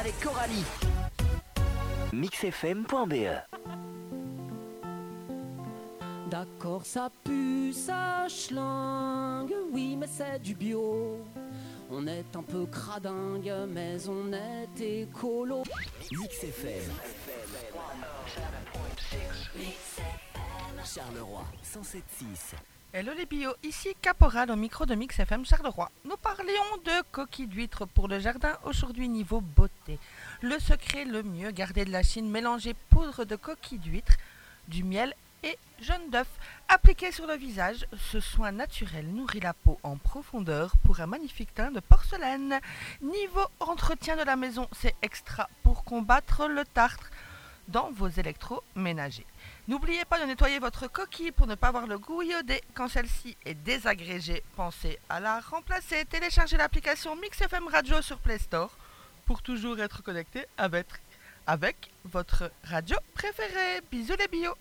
avec Coralie. mixfm.be D'accord, ça pue, ça schlingue, oui, mais c'est du bio. On est un peu cradingue, mais on est écolo. MixFM. Charleroi 107.6. Hello les bio, ici Caporal au micro de Mix FM Charleroi. Nous parlions de coquilles d'huîtres pour le jardin, aujourd'hui niveau beauté. Le secret, le mieux, garder de la chine, mélanger poudre de coquilles d'huîtres, du miel et jaune d'œuf. Appliqué sur le visage, ce soin naturel nourrit la peau en profondeur pour un magnifique teint de porcelaine. Niveau entretien de la maison, c'est extra pour combattre le tartre dans vos électroménagers. N'oubliez pas de nettoyer votre coquille pour ne pas avoir le goût quand celle-ci est désagrégée. Pensez à la remplacer. Téléchargez l'application Mix FM Radio sur Play Store pour toujours être connecté avec, avec votre radio préférée. Bisous les bio